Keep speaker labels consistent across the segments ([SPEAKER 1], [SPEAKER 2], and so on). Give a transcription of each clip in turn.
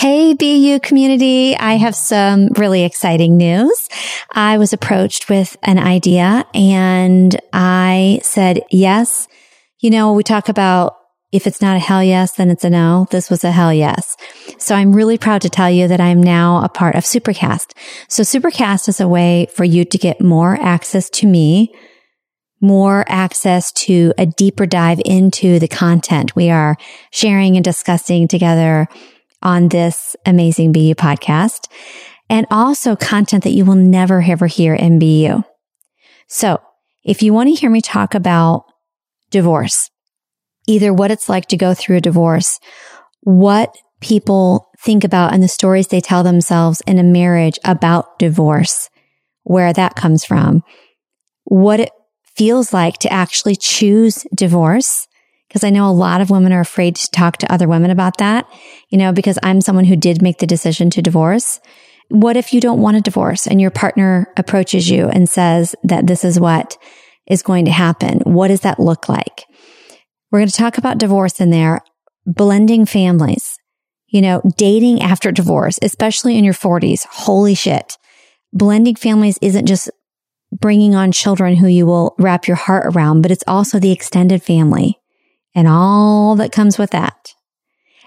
[SPEAKER 1] Hey, BU community. I have some really exciting news. I was approached with an idea and I said, yes. You know, we talk about if it's not a hell yes, then it's a no. This was a hell yes. So I'm really proud to tell you that I'm now a part of Supercast. So Supercast is a way for you to get more access to me, more access to a deeper dive into the content we are sharing and discussing together on this amazing BU podcast and also content that you will never ever hear in BU. So if you want to hear me talk about divorce, either what it's like to go through a divorce, what people think about and the stories they tell themselves in a marriage about divorce, where that comes from, what it feels like to actually choose divorce. Cause I know a lot of women are afraid to talk to other women about that, you know, because I'm someone who did make the decision to divorce. What if you don't want a divorce and your partner approaches you and says that this is what is going to happen? What does that look like? We're going to talk about divorce in there, blending families, you know, dating after divorce, especially in your 40s. Holy shit. Blending families isn't just bringing on children who you will wrap your heart around, but it's also the extended family and all that comes with that.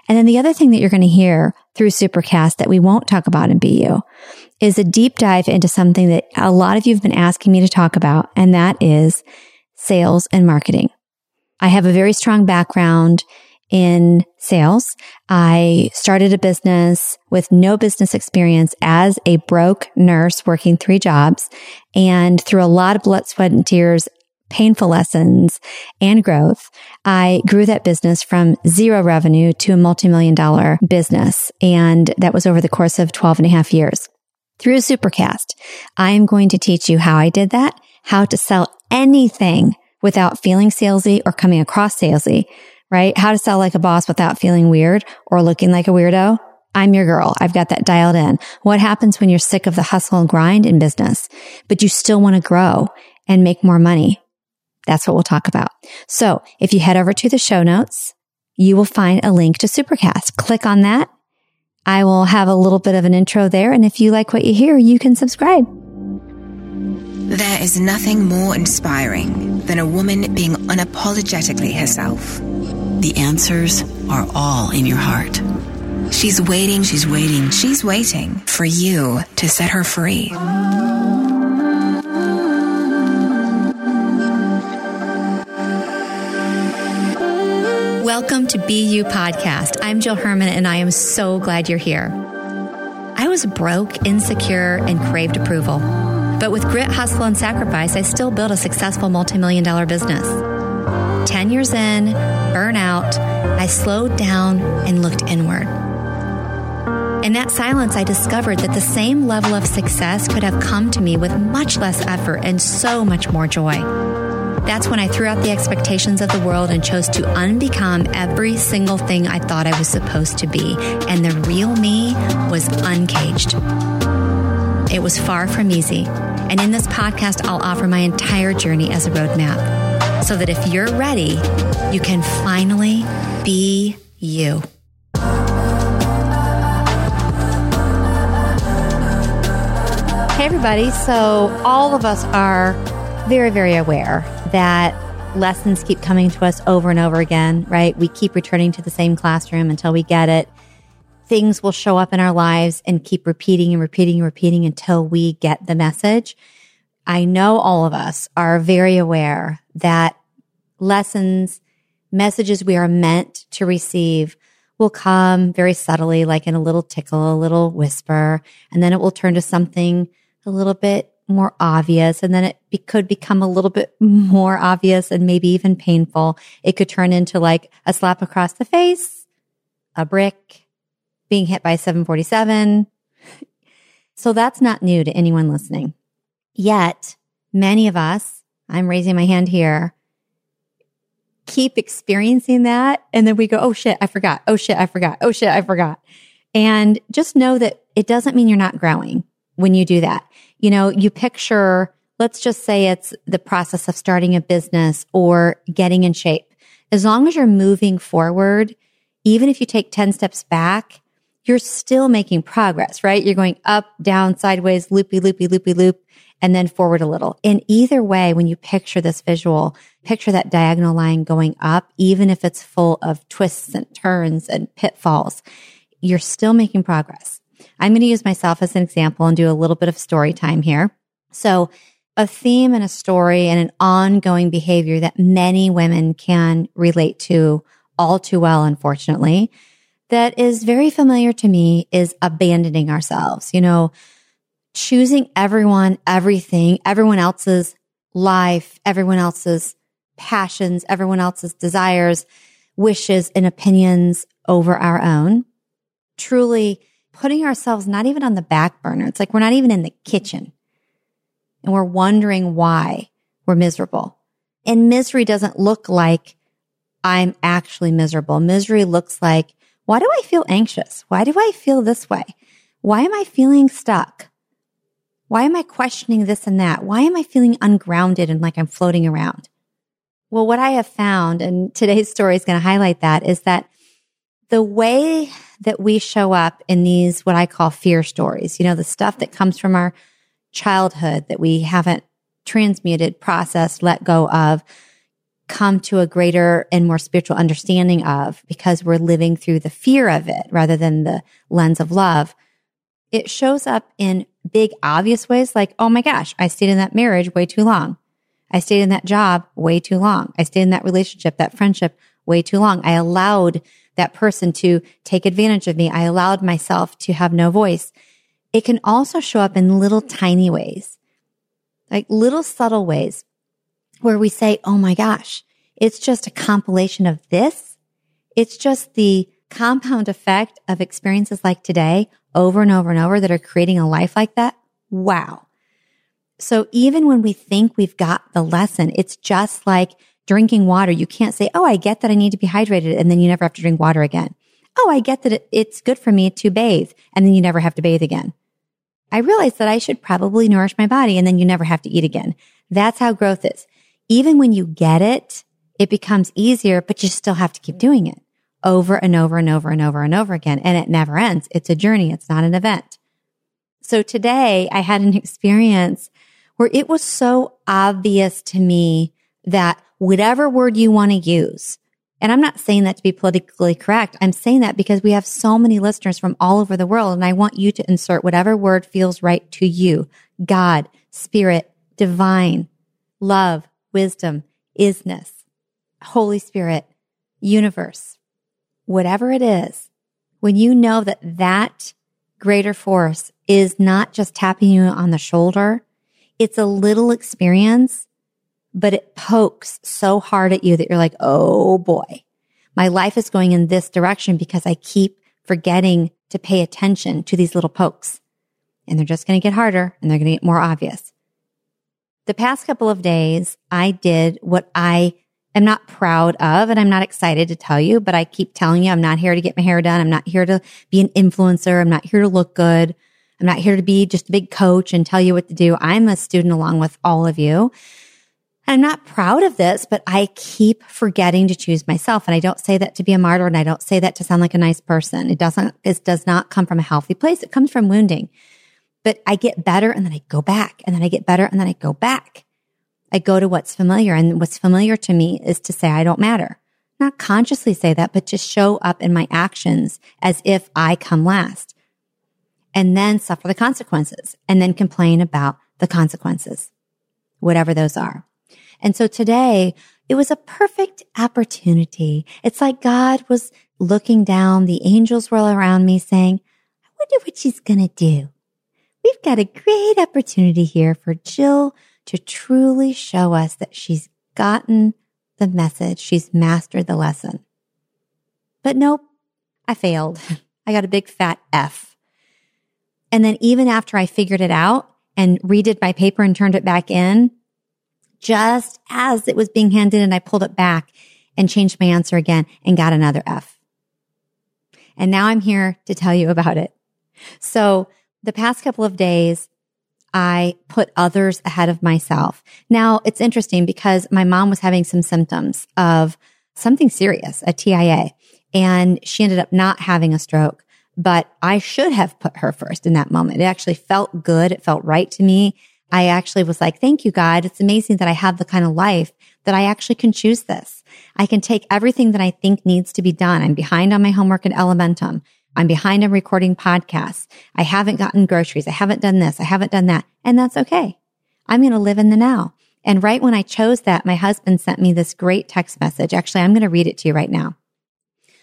[SPEAKER 1] And then the other thing that you're going to hear through Supercast that we won't talk about in BU is a deep dive into something that a lot of you have been asking me to talk about, and that is sales and marketing. I have a very strong background in sales. I started a business with no business experience as a broke nurse working three jobs and through a lot of blood, sweat and tears, painful lessons and growth, I grew that business from zero revenue to a multi-million dollar business. And that was over the course of 12 and a half years. Through Supercast, I am going to teach you how I did that, how to sell anything without feeling salesy or coming across salesy, right? How to sell like a boss without feeling weird or looking like a weirdo. I'm your girl. I've got that dialed in. What happens when you're sick of the hustle and grind in business, but you still want to grow and make more money? That's what we'll talk about. So if you head over to the show notes, you will find a link to Supercast. Click on that. I will have a little bit of an intro there. And if you like what you hear, you can subscribe.
[SPEAKER 2] There is nothing more inspiring than a woman being unapologetically herself.
[SPEAKER 3] The answers are all in your heart.
[SPEAKER 2] She's waiting, she's waiting, she's waiting for you to set her free.
[SPEAKER 1] Welcome to BU Podcast. I'm Jill Herman and I am so glad you're here. I was broke, insecure, and craved approval. But with grit, hustle, and sacrifice, I still built a successful multi-million dollar business. 10 years in, burnout, I slowed down and looked inward. In that silence, I discovered that the same level of success could have come to me with much less effort and so much more joy. That's when I threw out the expectations of the world and chose to unbecome every single thing I thought I was supposed to be. And the real me was uncaged. It was far from easy. And in this podcast, I'll offer my entire journey as a roadmap so that if you're ready, you can finally be you. Hey, everybody. So, all of us are very, very aware that lessons keep coming to us over and over again, right? We keep returning to the same classroom until we get it things will show up in our lives and keep repeating and repeating and repeating until we get the message. I know all of us are very aware that lessons, messages we are meant to receive will come very subtly, like in a little tickle, a little whisper, and then it will turn to something a little bit more obvious. And then it be, could become a little bit more obvious and maybe even painful. It could turn into like a slap across the face, a brick, being hit by 747. So that's not new to anyone listening. Yet many of us, I'm raising my hand here, keep experiencing that. And then we go, Oh shit, I forgot. Oh shit, I forgot. Oh shit, I forgot. And just know that it doesn't mean you're not growing when you do that. You know, you picture, let's just say it's the process of starting a business or getting in shape. As long as you're moving forward, even if you take 10 steps back, you're still making progress, right? You're going up, down, sideways, loopy, loopy, loopy, loop, and then forward a little. In either way, when you picture this visual, picture that diagonal line going up, even if it's full of twists and turns and pitfalls, you're still making progress. I'm going to use myself as an example and do a little bit of story time here. So a theme and a story and an ongoing behavior that many women can relate to all too well, unfortunately, that is very familiar to me is abandoning ourselves. You know, choosing everyone, everything, everyone else's life, everyone else's passions, everyone else's desires, wishes, and opinions over our own. Truly putting ourselves not even on the back burner. It's like we're not even in the kitchen and we're wondering why we're miserable. And misery doesn't look like I'm actually miserable. Misery looks like, why do I feel anxious? Why do I feel this way? Why am I feeling stuck? Why am I questioning this and that? Why am I feeling ungrounded and like I'm floating around? Well, what I have found, and today's story is going to highlight that, is that the way that we show up in these, what I call fear stories, you know, the stuff that comes from our childhood that we haven't transmuted, processed, let go of, come to a greater and more spiritual understanding of because we're living through the fear of it rather than the lens of love. It shows up in big, obvious ways like, oh my gosh, I stayed in that marriage way too long. I stayed in that job way too long. I stayed in that relationship, that friendship way too long. I allowed that person to take advantage of me. I allowed myself to have no voice. It can also show up in little tiny ways, like little subtle ways where we say, Oh my gosh, it's just a compilation of this. It's just the compound effect of experiences like today over and over and over that are creating a life like that. Wow. So even when we think we've got the lesson, it's just like drinking water. You can't say, Oh, I get that I need to be hydrated. And then you never have to drink water again. Oh, I get that it's good for me to bathe. And then you never have to bathe again. I realized that I should probably nourish my body and then you never have to eat again. That's how growth is. Even when you get it, it becomes easier, but you still have to keep doing it over and over and over and over and over again. And it never ends. It's a journey. It's not an event. So today I had an experience where it was so obvious to me that whatever word you want to use, and I'm not saying that to be politically correct. I'm saying that because we have so many listeners from all over the world. And I want you to insert whatever word feels right to you. God, spirit, divine, love, wisdom, isness, Holy Spirit, universe, whatever it is. When you know that that greater force is not just tapping you on the shoulder, it's a little experience but it pokes so hard at you that you're like, oh boy, my life is going in this direction because I keep forgetting to pay attention to these little pokes. And they're just going to get harder and they're going to get more obvious. The past couple of days, I did what I am not proud of and I'm not excited to tell you, but I keep telling you I'm not here to get my hair done. I'm not here to be an influencer. I'm not here to look good. I'm not here to be just a big coach and tell you what to do. I'm a student along with all of you. I'm not proud of this, but I keep forgetting to choose myself. And I don't say that to be a martyr and I don't say that to sound like a nice person. It doesn't, it does not come from a healthy place. It comes from wounding. But I get better and then I go back and then I get better and then I go back. I go to what's familiar and what's familiar to me is to say I don't matter. Not consciously say that, but just show up in my actions as if I come last and then suffer the consequences and then complain about the consequences, whatever those are. And so today it was a perfect opportunity. It's like God was looking down. The angels were all around me saying, I wonder what she's going to do. We've got a great opportunity here for Jill to truly show us that she's gotten the message. She's mastered the lesson. But nope, I failed. I got a big fat F. And then even after I figured it out and redid my paper and turned it back in, just as it was being handed and I pulled it back and changed my answer again and got another F. And now I'm here to tell you about it. So the past couple of days, I put others ahead of myself. Now it's interesting because my mom was having some symptoms of something serious, a TIA, and she ended up not having a stroke, but I should have put her first in that moment. It actually felt good. It felt right to me. I actually was like, thank you, God. It's amazing that I have the kind of life that I actually can choose this. I can take everything that I think needs to be done. I'm behind on my homework at Elementum. I'm behind on recording podcasts. I haven't gotten groceries. I haven't done this. I haven't done that. And that's okay. I'm going to live in the now. And right when I chose that, my husband sent me this great text message. Actually, I'm going to read it to you right now.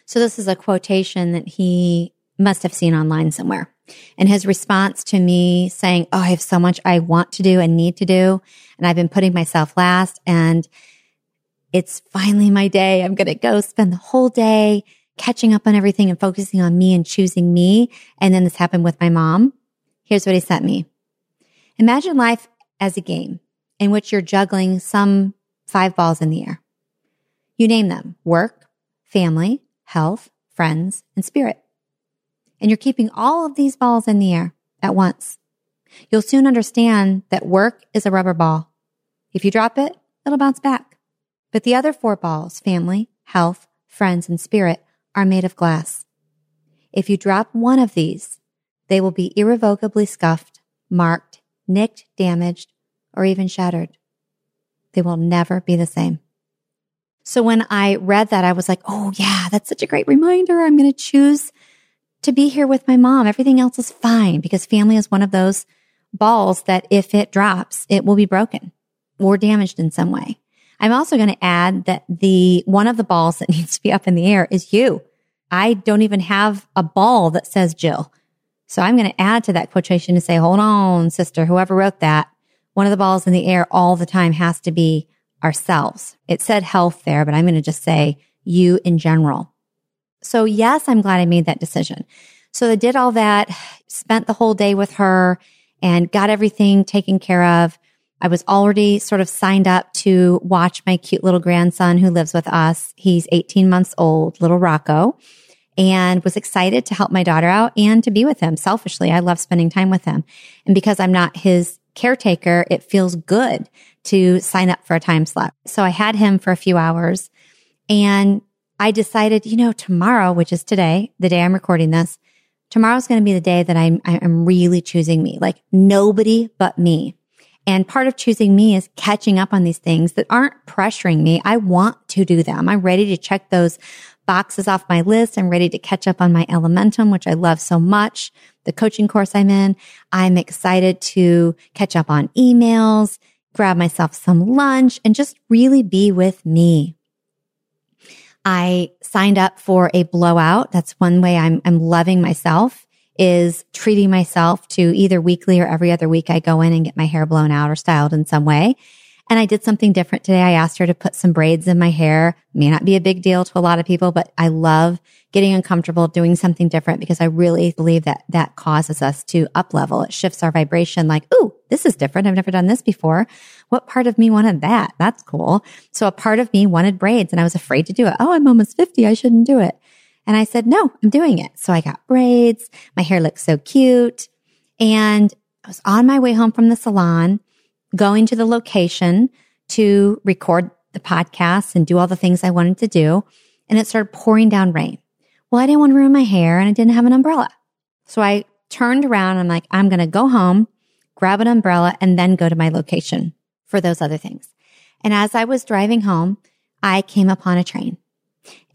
[SPEAKER 1] So this is a quotation that he must have seen online somewhere. And his response to me saying, Oh, I have so much I want to do and need to do. And I've been putting myself last and it's finally my day. I'm going to go spend the whole day catching up on everything and focusing on me and choosing me. And then this happened with my mom. Here's what he sent me. Imagine life as a game in which you're juggling some five balls in the air. You name them work, family, health, friends, and spirit. And you're keeping all of these balls in the air at once. You'll soon understand that work is a rubber ball. If you drop it, it'll bounce back. But the other four balls, family, health, friends, and spirit, are made of glass. If you drop one of these, they will be irrevocably scuffed, marked, nicked, damaged, or even shattered. They will never be the same. So when I read that, I was like, oh yeah, that's such a great reminder. I'm going to choose to be here with my mom. Everything else is fine because family is one of those balls that if it drops, it will be broken or damaged in some way. I'm also going to add that the one of the balls that needs to be up in the air is you. I don't even have a ball that says Jill. So I'm going to add to that quotation to say, hold on, sister, whoever wrote that, one of the balls in the air all the time has to be ourselves. It said health there, but I'm going to just say you in general. So yes, I'm glad I made that decision. So I did all that, spent the whole day with her and got everything taken care of. I was already sort of signed up to watch my cute little grandson who lives with us. He's 18 months old, little Rocco, and was excited to help my daughter out and to be with him. Selfishly, I love spending time with him. And because I'm not his caretaker, it feels good to sign up for a time slot. So I had him for a few hours and I decided, you know, tomorrow, which is today, the day I'm recording this, tomorrow's going to be the day that I'm, I'm really choosing me, like nobody but me. And part of choosing me is catching up on these things that aren't pressuring me. I want to do them. I'm ready to check those boxes off my list. I'm ready to catch up on my Elementum, which I love so much. The coaching course I'm in. I'm excited to catch up on emails, grab myself some lunch and just really be with me. I signed up for a blowout. That's one way I'm, I'm loving myself is treating myself to either weekly or every other week I go in and get my hair blown out or styled in some way. And I did something different today. I asked her to put some braids in my hair. May not be a big deal to a lot of people, but I love getting uncomfortable, doing something different because I really believe that that causes us to up level. It shifts our vibration like, ooh, this is different. I've never done this before. What part of me wanted that? That's cool. So a part of me wanted braids and I was afraid to do it. Oh, I'm almost 50. I shouldn't do it. And I said, no, I'm doing it. So I got braids. My hair looks so cute. And I was on my way home from the salon going to the location to record the podcast and do all the things I wanted to do. And it started pouring down rain. Well, I didn't want to ruin my hair and I didn't have an umbrella. So I turned around. I'm like, I'm going to go home, grab an umbrella, and then go to my location for those other things. And as I was driving home, I came upon a train.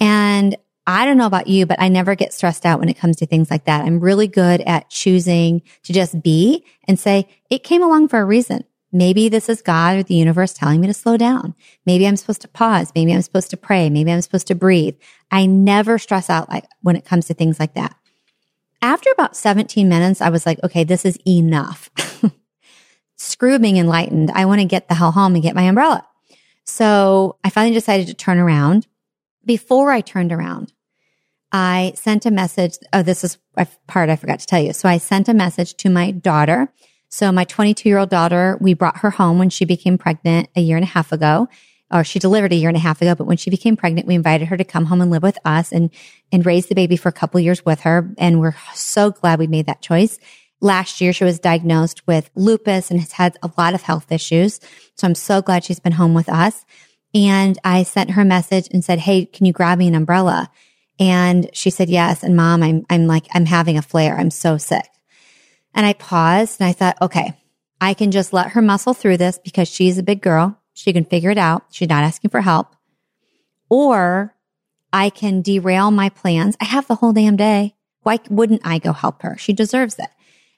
[SPEAKER 1] And I don't know about you, but I never get stressed out when it comes to things like that. I'm really good at choosing to just be and say, it came along for a reason. Maybe this is God or the universe telling me to slow down. Maybe I'm supposed to pause. Maybe I'm supposed to pray. Maybe I'm supposed to breathe. I never stress out like when it comes to things like that. After about 17 minutes, I was like, okay, this is enough. Screw being enlightened. I want to get the hell home and get my umbrella. So I finally decided to turn around. Before I turned around, I sent a message. Oh, this is a part I forgot to tell you. So I sent a message to my daughter so my 22 year old daughter, we brought her home when she became pregnant a year and a half ago, or she delivered a year and a half ago. But when she became pregnant, we invited her to come home and live with us and, and raise the baby for a couple years with her. And we're so glad we made that choice. Last year, she was diagnosed with lupus and has had a lot of health issues. So I'm so glad she's been home with us. And I sent her a message and said, Hey, can you grab me an umbrella? And she said, yes. And mom, I'm, I'm like, I'm having a flare. I'm so sick. And I paused and I thought, okay, I can just let her muscle through this because she's a big girl. She can figure it out. She's not asking for help. Or I can derail my plans. I have the whole damn day. Why wouldn't I go help her? She deserves it.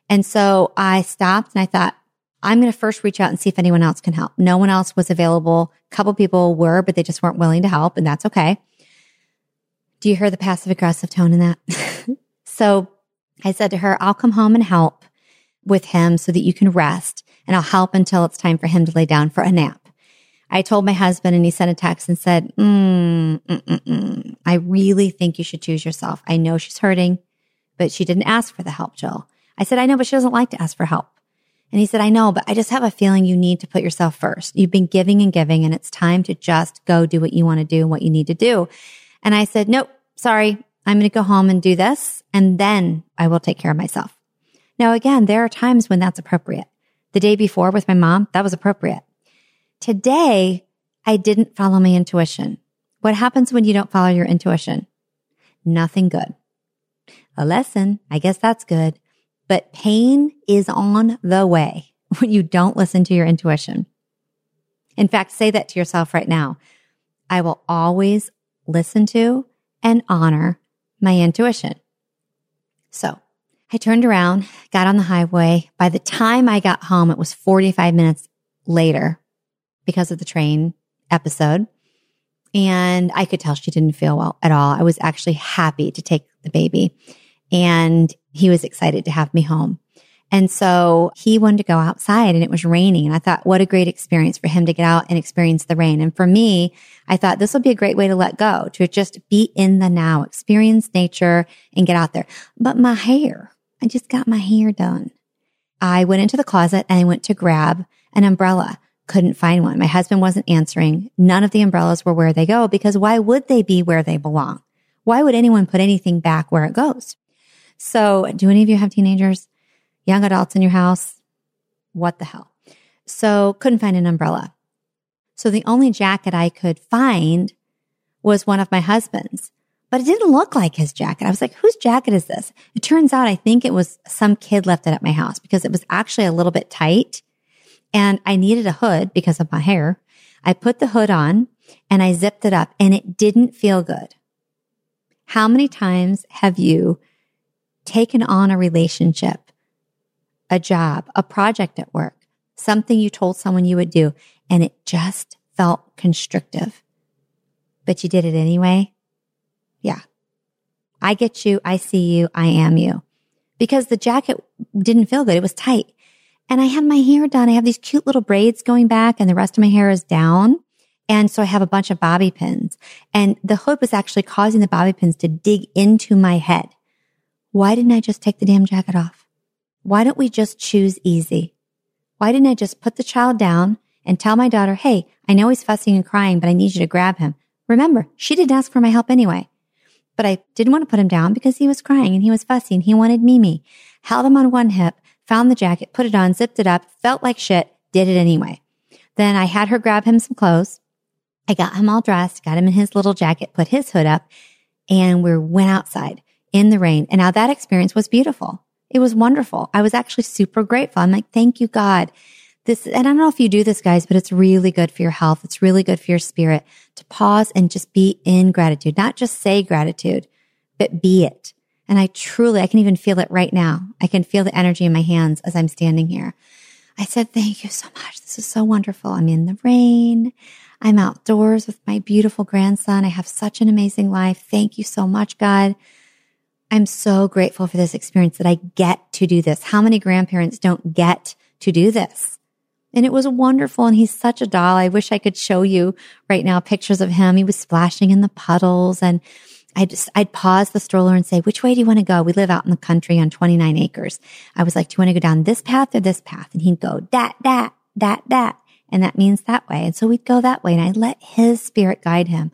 [SPEAKER 1] And so I stopped and I thought, I'm going to first reach out and see if anyone else can help. No one else was available. A couple people were, but they just weren't willing to help, and that's okay. Do you hear the passive aggressive tone in that? so I said to her, I'll come home and help with him so that you can rest, and I'll help until it's time for him to lay down for a nap. I told my husband, and he sent a text and said, mm, mm, mm, mm. I really think you should choose yourself. I know she's hurting, but she didn't ask for the help, Jill. I said, I know, but she doesn't like to ask for help. And he said, I know, but I just have a feeling you need to put yourself first. You've been giving and giving, and it's time to just go do what you want to do and what you need to do. And I said, nope, sorry. I'm going to go home and do this, and then I will take care of myself. Now, again, there are times when that's appropriate. The day before with my mom, that was appropriate. Today, I didn't follow my intuition. What happens when you don't follow your intuition? Nothing good. A lesson. I guess that's good but pain is on the way when you don't listen to your intuition. In fact, say that to yourself right now. I will always listen to and honor my intuition. So I turned around, got on the highway. By the time I got home, it was 45 minutes later because of the train episode. And I could tell she didn't feel well at all. I was actually happy to take the baby and he was excited to have me home. And so he wanted to go outside and it was raining. And I thought, what a great experience for him to get out and experience the rain. And for me, I thought this would be a great way to let go, to just be in the now, experience nature and get out there. But my hair, I just got my hair done. I went into the closet and I went to grab an umbrella. Couldn't find one. My husband wasn't answering. None of the umbrellas were where they go because why would they be where they belong? Why would anyone put anything back where it goes? So, do any of you have teenagers, young adults in your house? What the hell? So, couldn't find an umbrella. So, the only jacket I could find was one of my husband's, but it didn't look like his jacket. I was like, whose jacket is this? It turns out I think it was some kid left it at my house because it was actually a little bit tight and I needed a hood because of my hair. I put the hood on and I zipped it up and it didn't feel good. How many times have you taken on a relationship, a job, a project at work, something you told someone you would do, and it just felt constrictive, but you did it anyway? Yeah. I get you. I see you. I am you. Because the jacket didn't feel good. It was tight. And I had my hair done. I have these cute little braids going back and the rest of my hair is down. And so I have a bunch of bobby pins and the hood was actually causing the bobby pins to dig into my head. Why didn't I just take the damn jacket off? Why don't we just choose easy? Why didn't I just put the child down and tell my daughter, Hey, I know he's fussing and crying, but I need you to grab him. Remember, she didn't ask for my help anyway. But I didn't want to put him down because he was crying and he was fussy and he wanted Mimi. Held him on one hip, found the jacket, put it on, zipped it up, felt like shit, did it anyway. Then I had her grab him some clothes. I got him all dressed, got him in his little jacket, put his hood up, and we went outside in the rain. And now that experience was beautiful. It was wonderful. I was actually super grateful. I'm like, thank you, God. This, and I don't know if you do this, guys, but it's really good for your health. It's really good for your spirit to pause and just be in gratitude, not just say gratitude, but be it. And I truly, I can even feel it right now. I can feel the energy in my hands as I'm standing here. I said, thank you so much. This is so wonderful. I'm in the rain. I'm outdoors with my beautiful grandson. I have such an amazing life. Thank you so much, God. I'm so grateful for this experience that I get to do this. How many grandparents don't get to do this? And it was wonderful. And he's such a doll. I wish I could show you right now pictures of him. He was splashing in the puddles and I just, I'd pause the stroller and say, which way do you want to go? We live out in the country on 29 acres. I was like, do you want to go down this path or this path? And he'd go, that, that, that, that. And that means that way. And so we'd go that way and I let his spirit guide him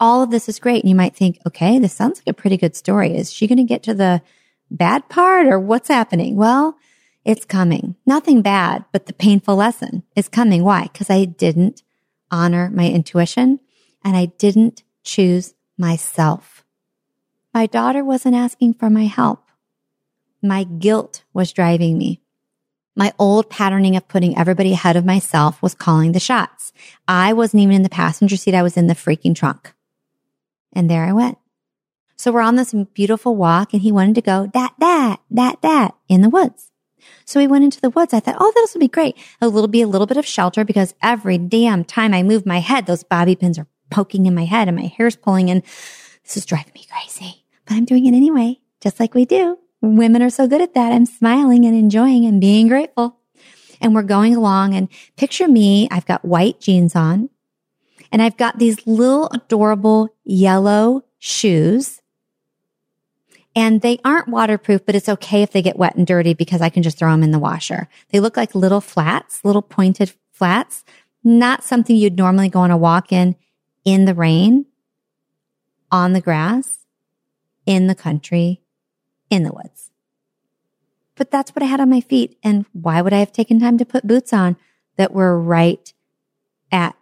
[SPEAKER 1] all of this is great. And you might think, okay, this sounds like a pretty good story. Is she going to get to the bad part or what's happening? Well, it's coming. Nothing bad, but the painful lesson is coming. Why? Because I didn't honor my intuition and I didn't choose myself. My daughter wasn't asking for my help. My guilt was driving me. My old patterning of putting everybody ahead of myself was calling the shots. I wasn't even in the passenger seat. I was in the freaking trunk. And there I went. So we're on this beautiful walk and he wanted to go that, that, that, that in the woods. So we went into the woods. I thought, oh, this will be great. It'll be a little bit of shelter because every damn time I move my head, those bobby pins are poking in my head and my hair's pulling in. This is driving me crazy, but I'm doing it anyway, just like we do. Women are so good at that. I'm smiling and enjoying and being grateful. And we're going along and picture me. I've got white jeans on and I've got these little adorable yellow shoes and they aren't waterproof, but it's okay if they get wet and dirty because I can just throw them in the washer. They look like little flats, little pointed flats, not something you'd normally go on a walk in in the rain, on the grass, in the country, in the woods. But that's what I had on my feet. And why would I have taken time to put boots on that were right at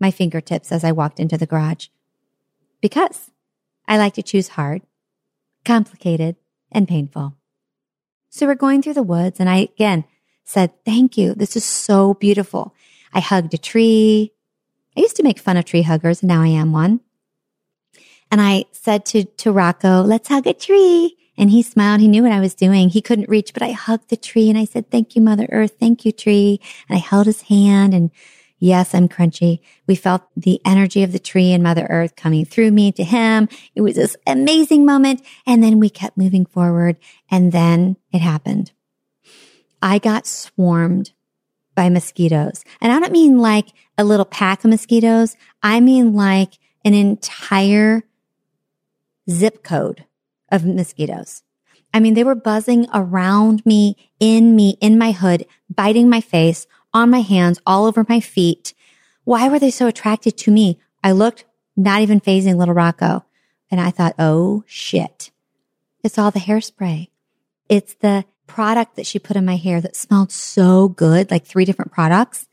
[SPEAKER 1] my fingertips as I walked into the garage? Because I like to choose hard complicated, and painful. So we're going through the woods and I again said, thank you. This is so beautiful. I hugged a tree. I used to make fun of tree huggers and now I am one. And I said to, to Rocco, let's hug a tree. And he smiled. He knew what I was doing. He couldn't reach, but I hugged the tree and I said, thank you, Mother Earth. Thank you, tree. And I held his hand and Yes, I'm crunchy. We felt the energy of the tree and Mother Earth coming through me to him. It was this amazing moment. And then we kept moving forward. And then it happened. I got swarmed by mosquitoes. And I don't mean like a little pack of mosquitoes. I mean like an entire zip code of mosquitoes. I mean, they were buzzing around me, in me, in my hood, biting my face, on my hands, all over my feet. Why were they so attracted to me? I looked, not even fazing little Rocco. And I thought, oh shit. It's all the hairspray. It's the product that she put in my hair that smelled so good, like three different products.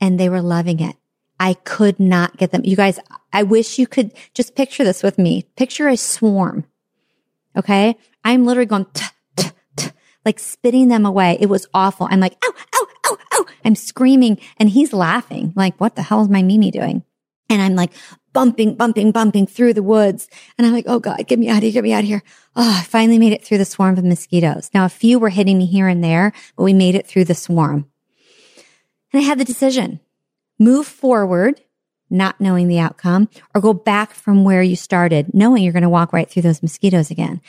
[SPEAKER 1] And they were loving it. I could not get them. You guys, I wish you could just picture this with me. Picture a swarm. Okay. I'm literally going, like spitting them away. It was awful. I'm like, ow, ow. I'm screaming and he's laughing. Like, what the hell is my Mimi doing? And I'm like bumping, bumping, bumping through the woods. And I'm like, oh God, get me out of here, get me out of here. Oh, I finally made it through the swarm of mosquitoes. Now, a few were hitting me here and there, but we made it through the swarm. And I had the decision move forward, not knowing the outcome, or go back from where you started, knowing you're going to walk right through those mosquitoes again.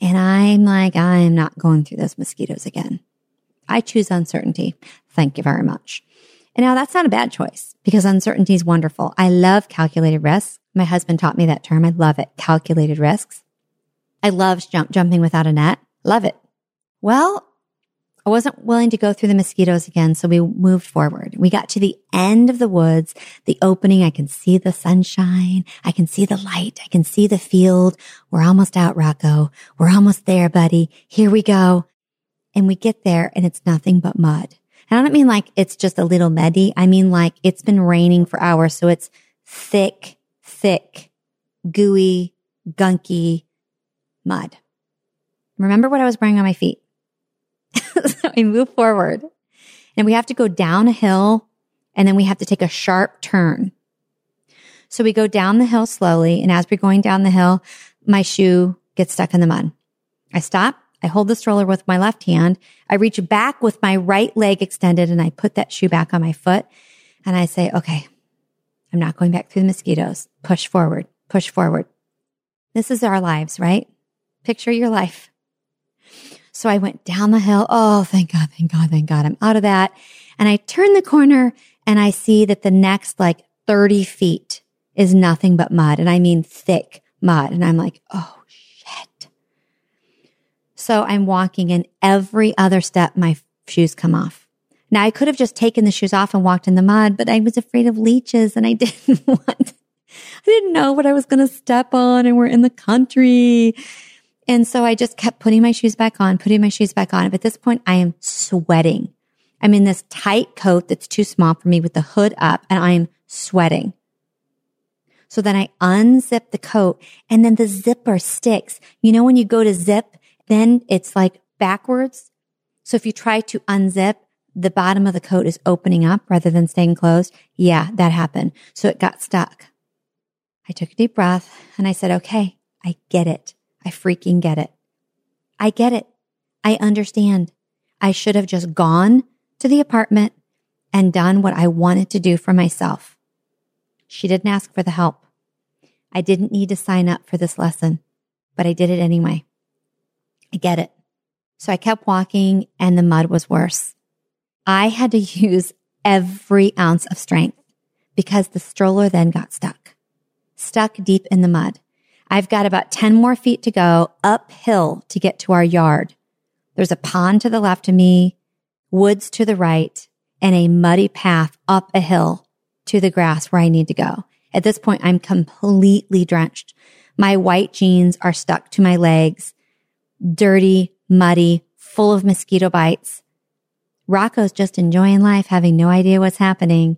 [SPEAKER 1] And I'm like, I'm not going through those mosquitoes again. I choose uncertainty. Thank you very much. And now that's not a bad choice because uncertainty is wonderful. I love calculated risks. My husband taught me that term. I love it. Calculated risks. I love jump, jumping without a net. Love it. Well, I wasn't willing to go through the mosquitoes again. So we moved forward. We got to the end of the woods, the opening. I can see the sunshine. I can see the light. I can see the field. We're almost out, Rocco. We're almost there, buddy. Here we go. And we get there and it's nothing but mud. I don't mean like it's just a little muddy. I mean like it's been raining for hours. So it's thick, thick, gooey, gunky mud. Remember what I was wearing on my feet. so we move forward and we have to go down a hill and then we have to take a sharp turn. So we go down the hill slowly. And as we're going down the hill, my shoe gets stuck in the mud. I stop. I hold the stroller with my left hand. I reach back with my right leg extended and I put that shoe back on my foot. And I say, okay, I'm not going back through the mosquitoes. Push forward, push forward. This is our lives, right? Picture your life. So I went down the hill. Oh, thank God, thank God, thank God. I'm out of that. And I turn the corner and I see that the next like 30 feet is nothing but mud. And I mean thick mud. And I'm like, oh. So I'm walking and every other step, my shoes come off. Now I could have just taken the shoes off and walked in the mud, but I was afraid of leeches and I didn't want, I didn't know what I was going to step on and we're in the country. And so I just kept putting my shoes back on, putting my shoes back on. But at this point, I am sweating. I'm in this tight coat that's too small for me with the hood up and I'm sweating. So then I unzip the coat and then the zipper sticks. You know, when you go to zip, then it's like backwards. So if you try to unzip, the bottom of the coat is opening up rather than staying closed. Yeah, that happened. So it got stuck. I took a deep breath and I said, okay, I get it. I freaking get it. I get it. I understand. I should have just gone to the apartment and done what I wanted to do for myself. She didn't ask for the help. I didn't need to sign up for this lesson, but I did it anyway. I get it. So I kept walking and the mud was worse. I had to use every ounce of strength because the stroller then got stuck, stuck deep in the mud. I've got about 10 more feet to go uphill to get to our yard. There's a pond to the left of me, woods to the right, and a muddy path up a hill to the grass where I need to go. At this point, I'm completely drenched. My white jeans are stuck to my legs, dirty, muddy, full of mosquito bites. Rocco's just enjoying life, having no idea what's happening.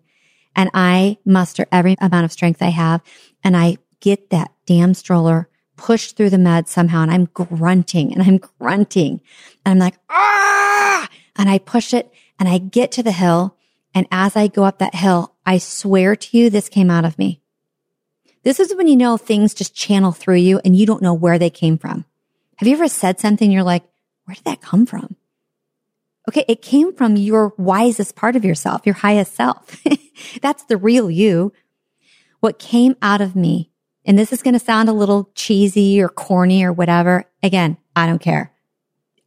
[SPEAKER 1] And I muster every amount of strength I have and I get that damn stroller pushed through the mud somehow. And I'm grunting and I'm grunting and I'm like, ah, and I push it and I get to the hill. And as I go up that hill, I swear to you, this came out of me. This is when you know things just channel through you and you don't know where they came from. Have you ever said something you're like, where did that come from? Okay. It came from your wisest part of yourself, your highest self. That's the real you. What came out of me, and this is going to sound a little cheesy or corny or whatever. Again, I don't care.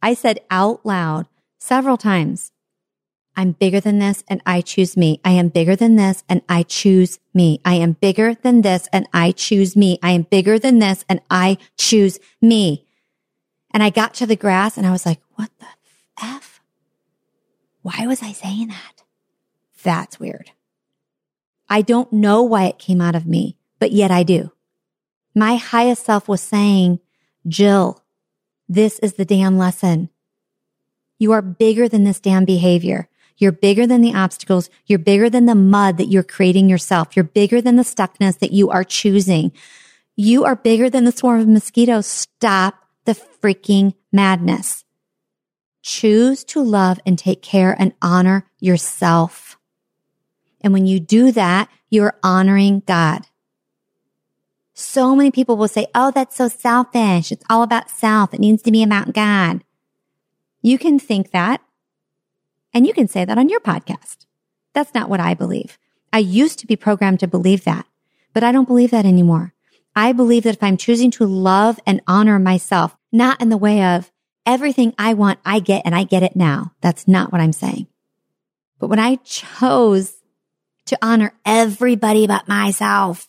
[SPEAKER 1] I said out loud several times, I'm bigger than this and I choose me. I am bigger than this and I choose me. I am bigger than this and I choose me. I am bigger than this and I choose me. And I got to the grass and I was like, what the F? Why was I saying that? That's weird. I don't know why it came out of me, but yet I do. My highest self was saying, Jill, this is the damn lesson. You are bigger than this damn behavior. You're bigger than the obstacles. You're bigger than the mud that you're creating yourself. You're bigger than the stuckness that you are choosing. You are bigger than the swarm of mosquitoes. Stop the freaking madness. Choose to love and take care and honor yourself. And when you do that, you're honoring God. So many people will say, Oh, that's so selfish. It's all about self. It needs to be about God. You can think that and you can say that on your podcast. That's not what I believe. I used to be programmed to believe that, but I don't believe that anymore. I believe that if I'm choosing to love and honor myself, not in the way of everything I want, I get and I get it now. That's not what I'm saying. But when I chose to honor everybody but myself,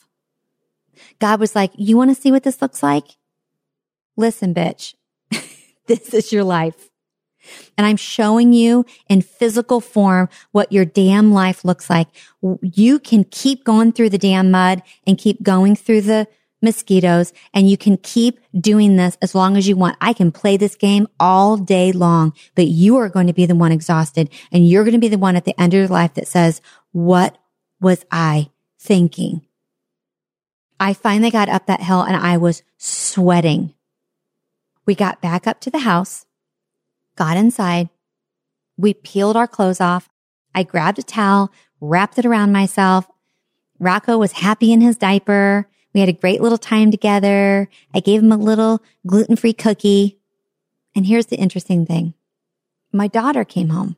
[SPEAKER 1] God was like, you want to see what this looks like? Listen, bitch, this is your life. And I'm showing you in physical form what your damn life looks like. You can keep going through the damn mud and keep going through the mosquitoes and you can keep doing this as long as you want. I can play this game all day long, but you are going to be the one exhausted and you're going to be the one at the end of your life that says, what was I thinking? I finally got up that hill and I was sweating. We got back up to the house got inside. We peeled our clothes off. I grabbed a towel, wrapped it around myself. Rocco was happy in his diaper. We had a great little time together. I gave him a little gluten free cookie. And here's the interesting thing. My daughter came home.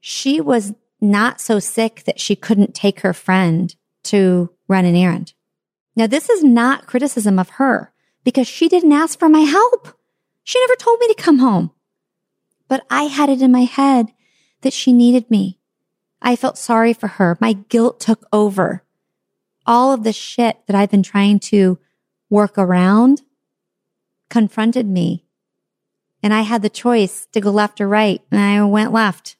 [SPEAKER 1] She was not so sick that she couldn't take her friend to run an errand. Now, this is not criticism of her because she didn't ask for my help. She never told me to come home but I had it in my head that she needed me. I felt sorry for her. My guilt took over. All of the shit that I've been trying to work around confronted me. And I had the choice to go left or right, and I went left.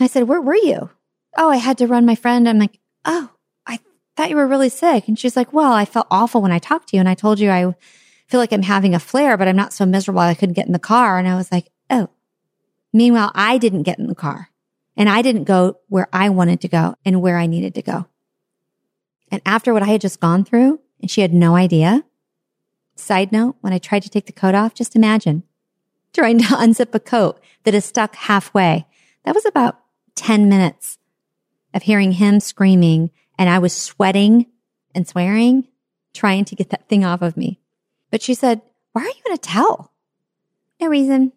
[SPEAKER 1] I said, Where were you? Oh, I had to run my friend. I'm like, Oh, I thought you were really sick. And she's like, Well, I felt awful when I talked to you, and I told you I feel like I'm having a flare, but I'm not so miserable I couldn't get in the car. And I was like, Oh. Meanwhile, I didn't get in the car and I didn't go where I wanted to go and where I needed to go. And after what I had just gone through, and she had no idea. Side note, when I tried to take the coat off, just imagine trying to unzip a coat that is stuck halfway. That was about 10 minutes of hearing him screaming and I was sweating and swearing, trying to get that thing off of me. But she said, why are you in a towel? No reason.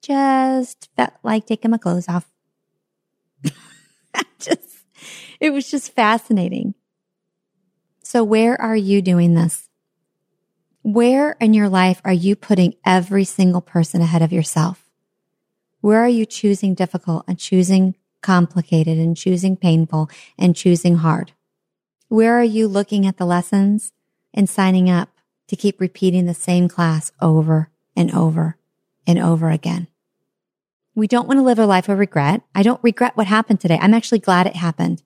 [SPEAKER 1] Just felt like taking my clothes off. just, it was just fascinating. So where are you doing this? Where in your life are you putting every single person ahead of yourself? Where are you choosing difficult and choosing complicated and choosing painful and choosing hard? Where are you looking at the lessons and signing up to keep repeating the same class over and over and over again? We don't want to live a life of regret. I don't regret what happened today. I'm actually glad it happened.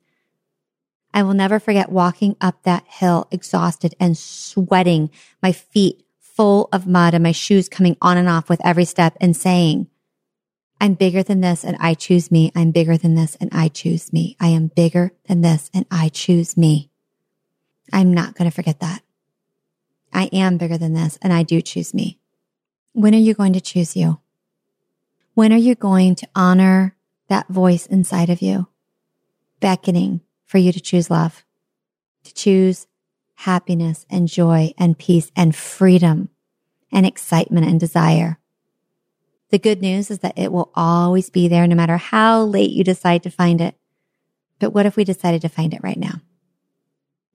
[SPEAKER 1] I will never forget walking up that hill exhausted and sweating, my feet full of mud and my shoes coming on and off with every step and saying, I'm bigger than this and I choose me. I'm bigger than this and I choose me. I am bigger than this and I choose me. I'm not going to forget that. I am bigger than this and I do choose me. When are you going to choose you? When are you going to honor that voice inside of you, beckoning for you to choose love, to choose happiness and joy and peace and freedom and excitement and desire. The good news is that it will always be there no matter how late you decide to find it. But what if we decided to find it right now?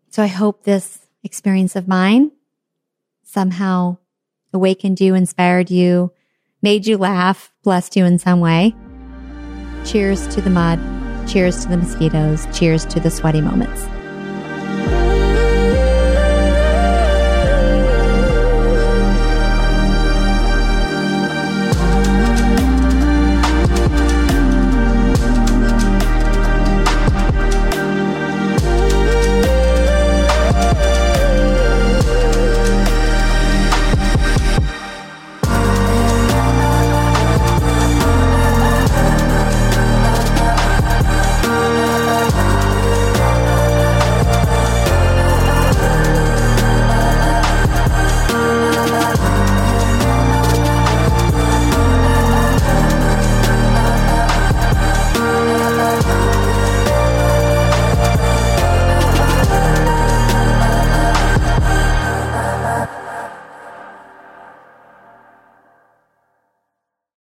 [SPEAKER 1] So I hope this experience of mine somehow awakened you, inspired you, made you laugh, blessed you in some way. Cheers to the mud. Cheers to the mosquitoes. Cheers to the sweaty moments.